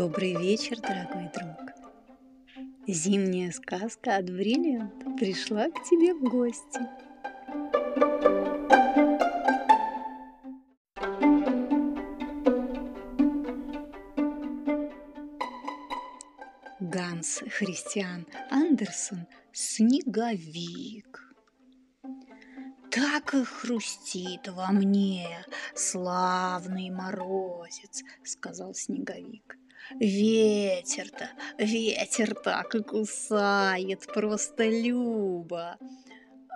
Добрый вечер, дорогой друг. Зимняя сказка от Бриллиант пришла к тебе в гости. Ганс Христиан Андерсон «Снеговик». Так и хрустит во мне славный морозец, сказал снеговик. Ветер-то, ветер так и кусает, просто любо.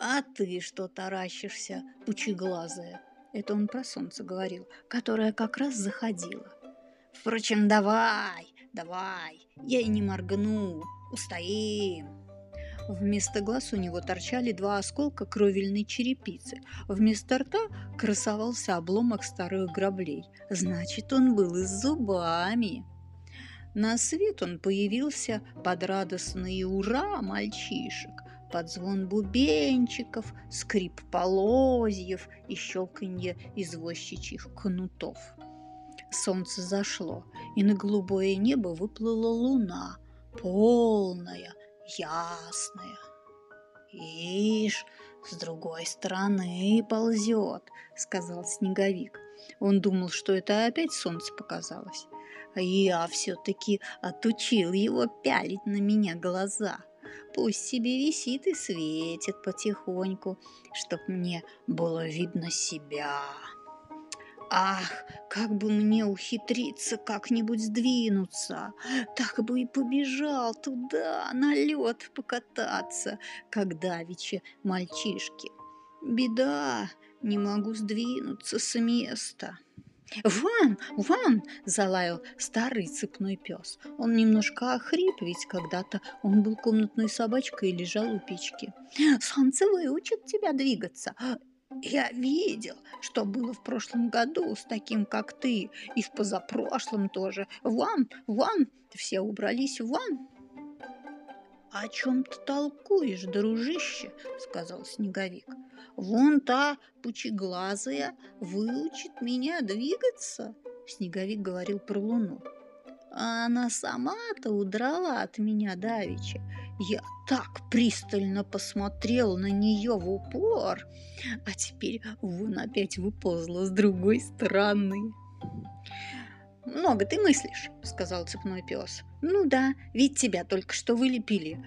А ты что таращишься, пучеглазая? Это он про солнце говорил, которое как раз заходило. Впрочем, давай, давай, я и не моргну, устоим. Вместо глаз у него торчали два осколка кровельной черепицы. Вместо рта красовался обломок старых граблей. Значит, он был и с зубами. На свет он появился под радостные «Ура!» мальчишек, под звон бубенчиков, скрип полозьев и щелканье извозчичьих кнутов. Солнце зашло, и на голубое небо выплыла луна, полная, ясная. «Ишь, с другой стороны ползет», — сказал Снеговик. Он думал, что это опять солнце показалось. А я все-таки отучил его пялить на меня глаза. Пусть себе висит и светит потихоньку, чтоб мне было видно себя. Ах, как бы мне ухитриться как-нибудь сдвинуться, так бы и побежал туда, на лед покататься, как давеча мальчишки. Беда, не могу сдвинуться с места. «Ван! Ван!» – залаял старый цепной пес. Он немножко охрип, ведь когда-то он был комнатной собачкой и лежал у печки. «Солнце выучит тебя двигаться. Я видел, что было в прошлом году с таким, как ты, и в позапрошлом тоже. Ван, ван, все убрались ван. «О чем ты толкуешь, дружище?» — сказал Снеговик. «Вон та пучеглазая выучит меня двигаться!» Снеговик говорил про луну. А она сама-то удрала от меня давеча. Я так пристально посмотрел на нее в упор, а теперь вон опять выползла с другой стороны. «Много ты мыслишь», — сказал цепной пес. «Ну да, ведь тебя только что вылепили.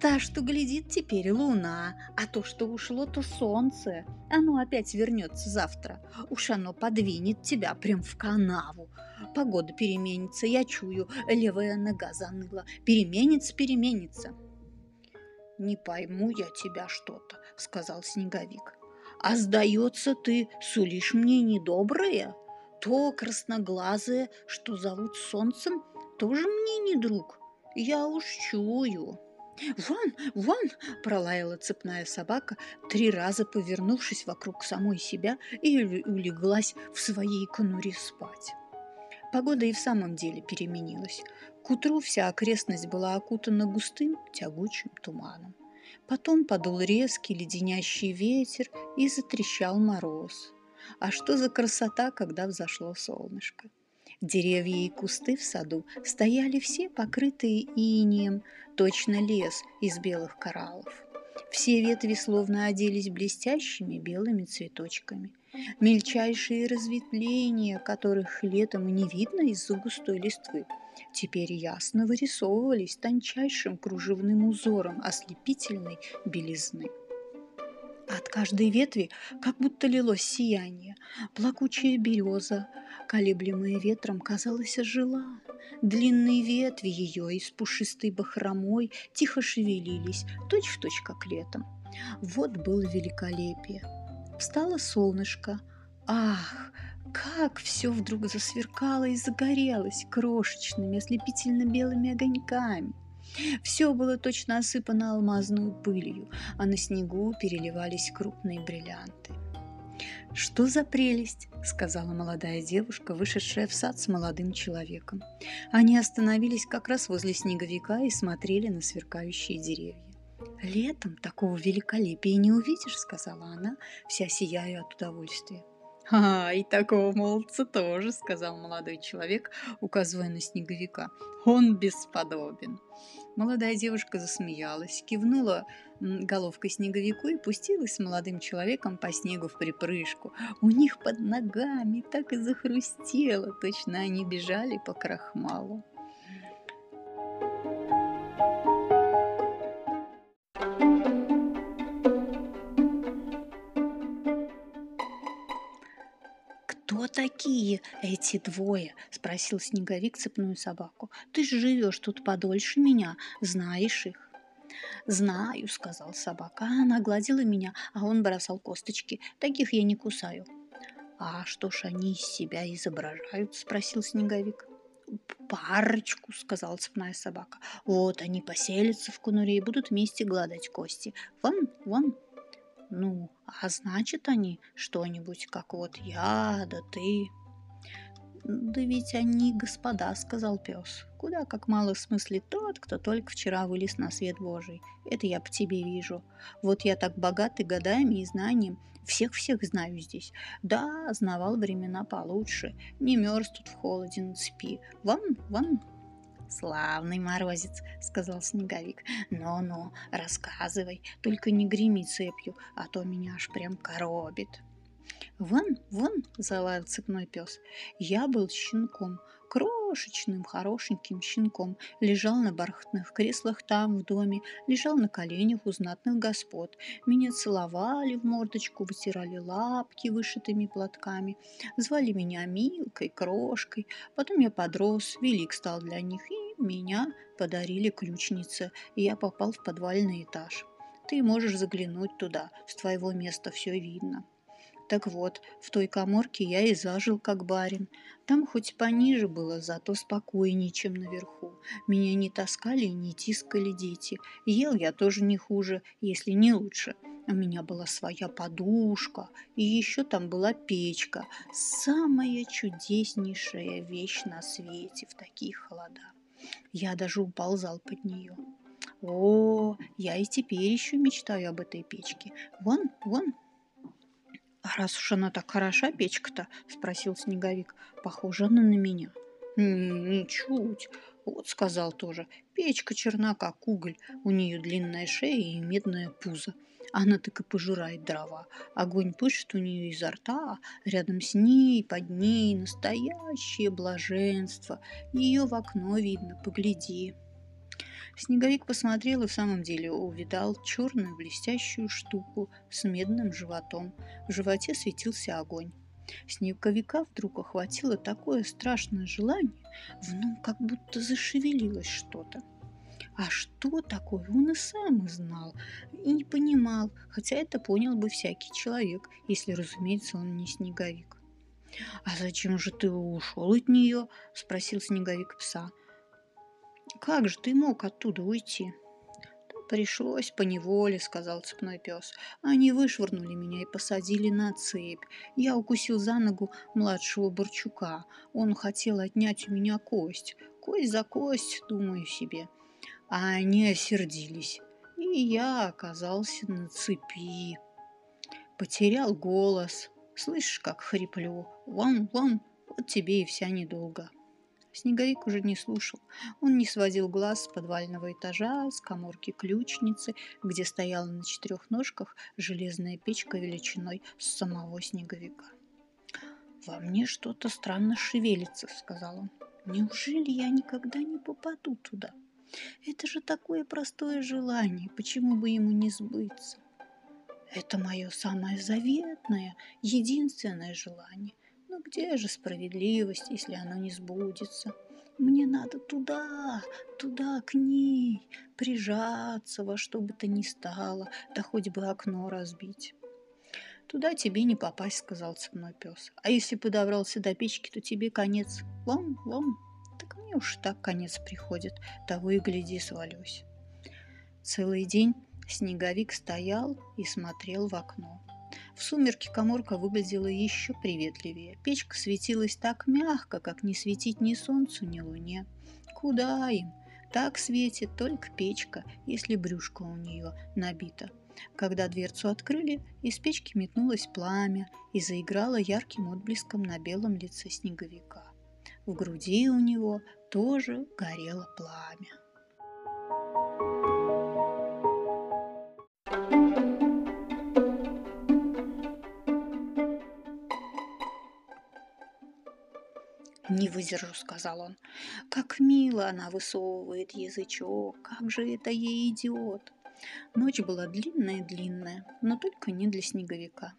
Та, что глядит теперь луна, а то, что ушло, то солнце. Оно опять вернется завтра. Уж оно подвинет тебя прям в канаву. Погода переменится, я чую, левая нога заныла. Переменится, переменится. «Не пойму я тебя что-то», — сказал Снеговик. «А сдается ты сулишь мне недоброе? То красноглазое, что зовут солнцем, тоже мне не друг. Я уж чую». «Вон, вон!» – пролаяла цепная собака, три раза повернувшись вокруг самой себя и улеглась в своей конуре спать. Погода и в самом деле переменилась. К утру вся окрестность была окутана густым тягучим туманом. Потом подул резкий леденящий ветер и затрещал мороз. А что за красота, когда взошло солнышко! Деревья и кусты в саду стояли все покрытые инием, точно лес из белых кораллов. Все ветви словно оделись блестящими белыми цветочками. Мельчайшие разветвления, которых летом и не видно из-за густой листвы, теперь ясно вырисовывались тончайшим кружевным узором ослепительной белизны. От каждой ветви как будто лилось сияние. Плакучая береза, колеблемая ветром, казалось, ожила. Длинные ветви ее из пушистой бахромой тихо шевелились, точь-в-точь, точь, как летом. Вот было великолепие. Встало солнышко. Ах, как все вдруг засверкало и загорелось крошечными ослепительно-белыми огоньками. Все было точно осыпано алмазной пылью, а на снегу переливались крупные бриллианты. «Что за прелесть!» – сказала молодая девушка, вышедшая в сад с молодым человеком. Они остановились как раз возле снеговика и смотрели на сверкающие деревья. «Летом такого великолепия не увидишь», – сказала она, вся сияя от удовольствия. «А, и такого молодца тоже», — сказал молодой человек, указывая на снеговика. «Он бесподобен». Молодая девушка засмеялась, кивнула головкой снеговику и пустилась с молодым человеком по снегу в припрыжку. У них под ногами так и захрустело, точно они бежали по крахмалу. «Кто такие эти двое?» – спросил Снеговик цепную собаку. «Ты же живешь тут подольше меня, знаешь их». «Знаю», — сказал собака. Она гладила меня, а он бросал косточки. Таких я не кусаю. «А что ж они из себя изображают?» — спросил Снеговик. «Парочку», — сказала цепная собака. «Вот они поселятся в конуре и будут вместе гладать кости. Вон, вон». «Ну, а значит они что-нибудь, как вот я, да ты». «Да ведь они господа», — сказал пес. «Куда как мало в смысле тот, кто только вчера вылез на свет Божий. Это я по тебе вижу. Вот я так богатый годами и знанием. Всех-всех знаю здесь. Да, знавал времена получше. Не мерз тут в холоде на цепи. Вон, вон, «Славный морозец», — сказал Снеговик. «Ну-ну, рассказывай, только не греми цепью, а то меня аж прям коробит». «Вон, вон!» – залаял цепной пес. «Я был щенком, крошечным, хорошеньким щенком, лежал на бархатных креслах там, в доме, лежал на коленях у знатных господ. Меня целовали в мордочку, вытирали лапки вышитыми платками, звали меня Милкой, Крошкой. Потом я подрос, велик стал для них, и меня подарили ключнице, и я попал в подвальный этаж. Ты можешь заглянуть туда, с твоего места все видно. Так вот, в той коморке я и зажил как барин. Там хоть пониже было, зато спокойнее, чем наверху. Меня не таскали и не тискали дети. Ел я тоже не хуже, если не лучше. У меня была своя подушка, и еще там была печка. Самая чудеснейшая вещь на свете в такие холода. Я даже уползал под нее. О, я и теперь еще мечтаю об этой печке. Вон, вон, «А раз уж она так хороша, печка-то?» – спросил Снеговик. «Похожа она на меня». «Ничуть. Вот сказал тоже. Печка черна, как уголь. У нее длинная шея и медное пузо. Она так и пожирает дрова. Огонь пышет у нее изо рта, рядом с ней, под ней настоящее блаженство. Ее в окно видно, погляди. Снеговик посмотрел и в самом деле увидал черную блестящую штуку с медным животом. В животе светился огонь. Снеговика вдруг охватило такое страшное желание, в нем как будто зашевелилось что-то. А что такое, он и сам знал, и не понимал, хотя это понял бы всякий человек, если, разумеется, он не снеговик. «А зачем же ты ушел от нее?» – спросил снеговик пса. Как же ты мог оттуда уйти? Пришлось по неволе, сказал цепной пес. Они вышвырнули меня и посадили на цепь. Я укусил за ногу младшего Борчука. Он хотел отнять у меня кость. Кость за кость, думаю себе. А они осердились. И я оказался на цепи. Потерял голос. Слышишь, как хриплю? Вон-вон, вот тебе и вся недолго. Снеговик уже не слушал. Он не сводил глаз с подвального этажа, с коморки ключницы, где стояла на четырех ножках железная печка величиной с самого снеговика. «Во мне что-то странно шевелится», — сказал он. «Неужели я никогда не попаду туда? Это же такое простое желание, почему бы ему не сбыться? Это мое самое заветное, единственное желание. Но «Ну где же справедливость, если оно не сбудется? Мне надо туда, туда, к ней, прижаться во что бы то ни стало, да хоть бы окно разбить. Туда тебе не попасть, сказал цепной пес. А если подобрался до печки, то тебе конец. Вон, вон. Так мне уж так конец приходит, того и гляди, свалюсь. Целый день снеговик стоял и смотрел в окно. В сумерки коморка выглядела еще приветливее. Печка светилась так мягко, как не светить ни солнцу, ни луне. Куда им? Так светит только печка, если брюшко у нее набито. Когда дверцу открыли, из печки метнулось пламя и заиграло ярким отблеском на белом лице снеговика. В груди у него тоже горело пламя. «Не выдержу», — сказал он. «Как мило она высовывает язычок, как же это ей идет!» Ночь была длинная-длинная, но только не для снеговика.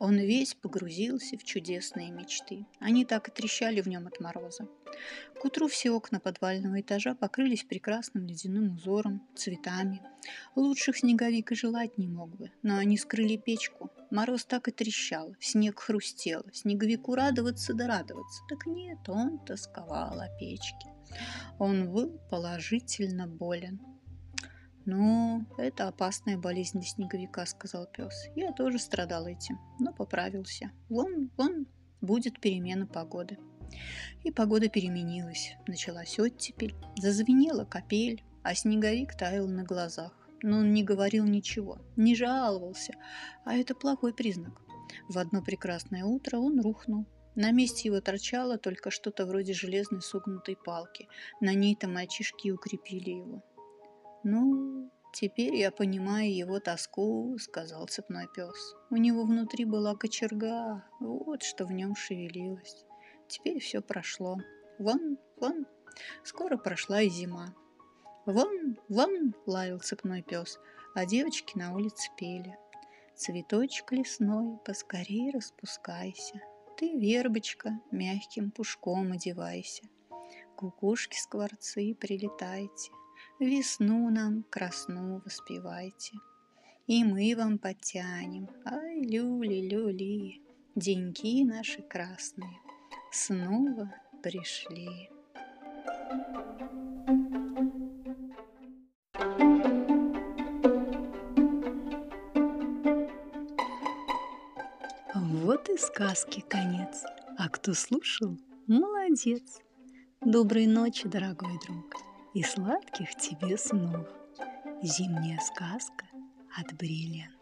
Он весь погрузился в чудесные мечты. Они так и трещали в нем от мороза. К утру все окна подвального этажа покрылись прекрасным ледяным узором, цветами. Лучших снеговик и желать не мог бы, но они скрыли печку. Мороз так и трещал, снег хрустел. Снеговику радоваться да радоваться. Так нет, он тосковал о печке. Он был положительно болен. «Ну, это опасная болезнь для снеговика», — сказал пес. «Я тоже страдал этим, но поправился. Вон, вон, будет перемена погоды». И погода переменилась. Началась оттепель, зазвенела капель, а снеговик таял на глазах. Но он не говорил ничего, не жаловался, а это плохой признак. В одно прекрасное утро он рухнул. На месте его торчало только что-то вроде железной согнутой палки. На ней-то мальчишки укрепили его. «Ну, теперь я понимаю его тоску», — сказал цепной пес. «У него внутри была кочерга, вот что в нем шевелилось. Теперь все прошло. Вон, вон, скоро прошла и зима. Вон, вон, лаял цепной пес, а девочки на улице пели. Цветочек лесной, поскорей распускайся. Ты, вербочка, мягким пушком одевайся. Кукушки-скворцы прилетайте. Весну нам красну воспевайте, И мы вам потянем, ай, люли-люли, Деньги наши красные снова пришли. Вот и сказки конец. А кто слушал, молодец. Доброй ночи, дорогой друг и сладких тебе снов. Зимняя сказка от бриллиант.